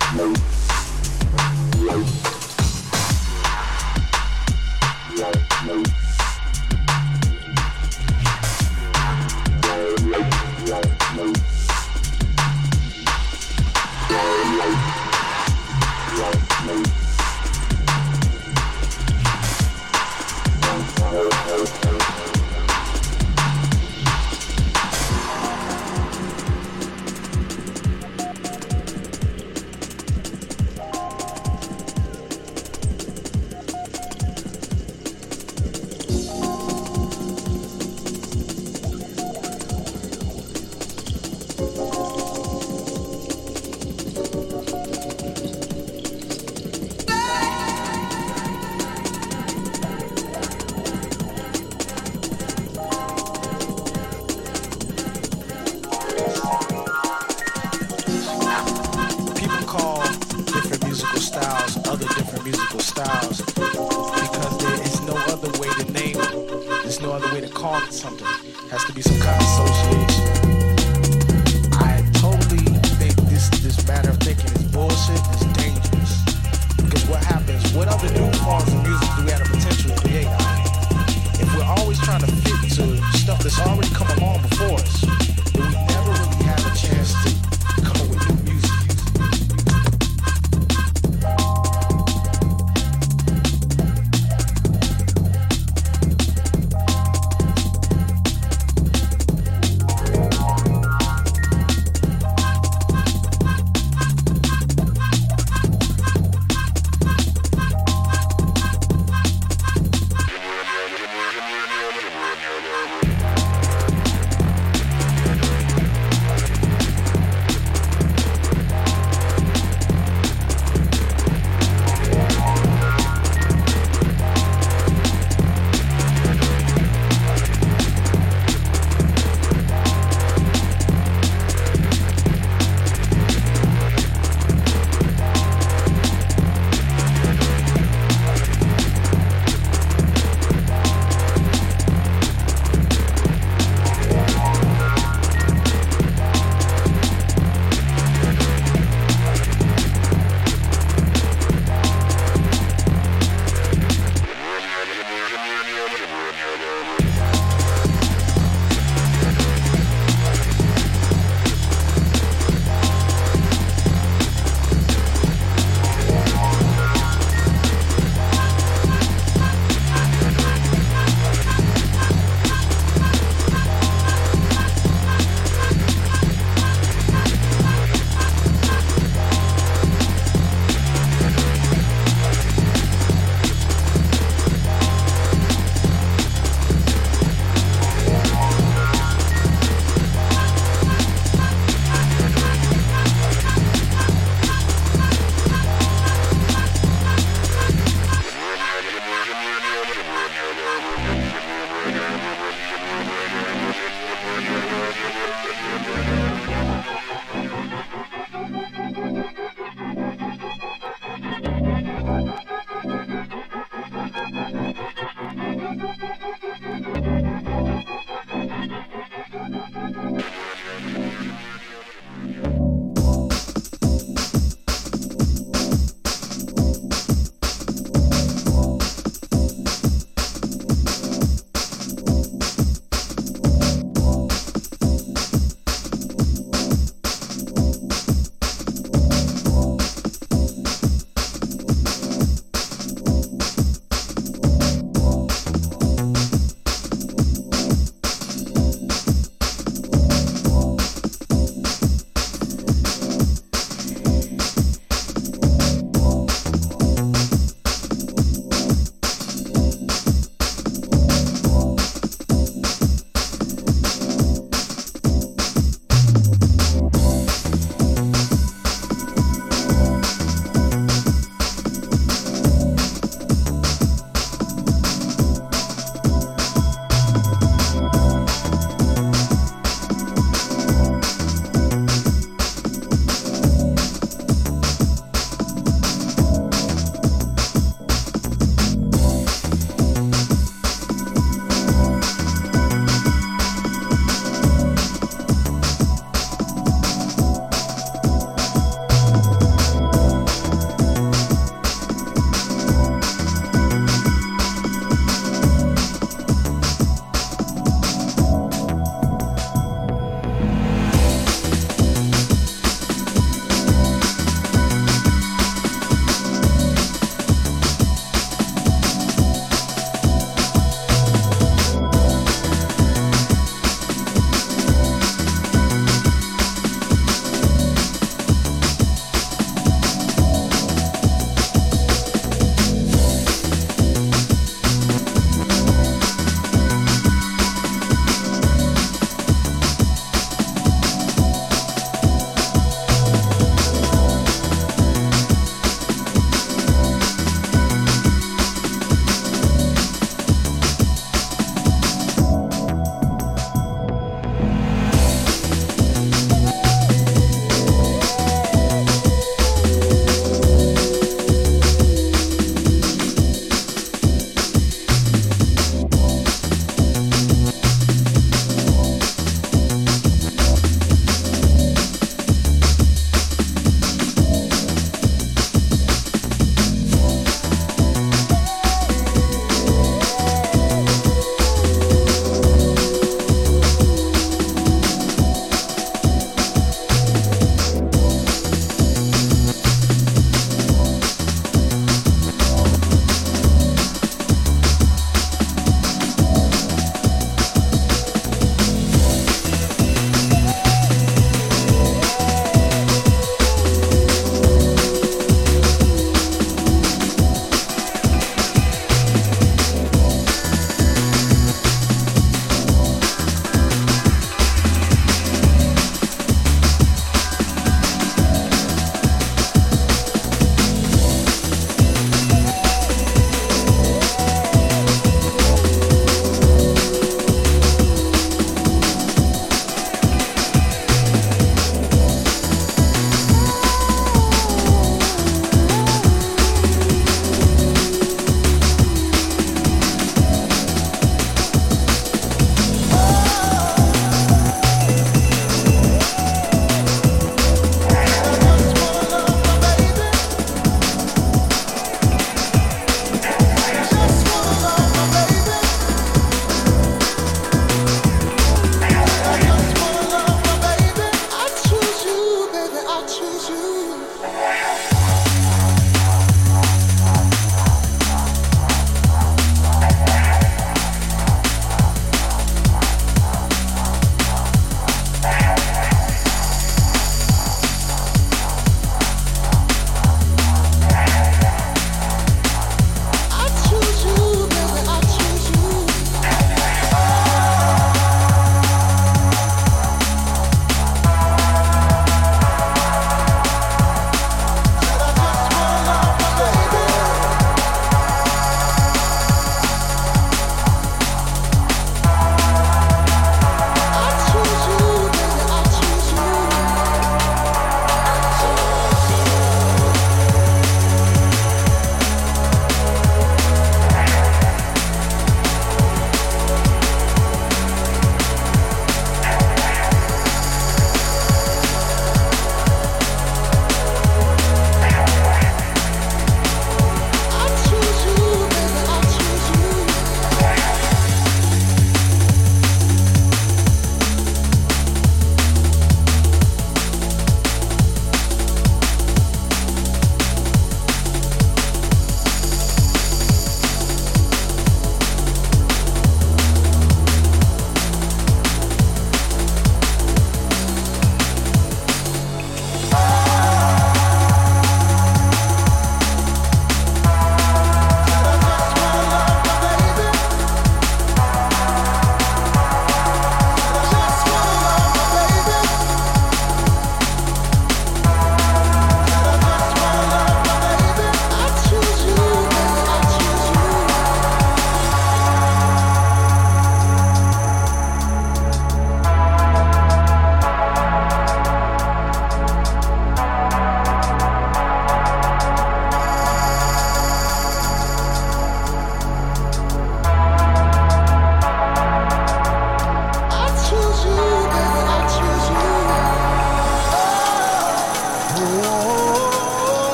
Thank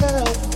Oh.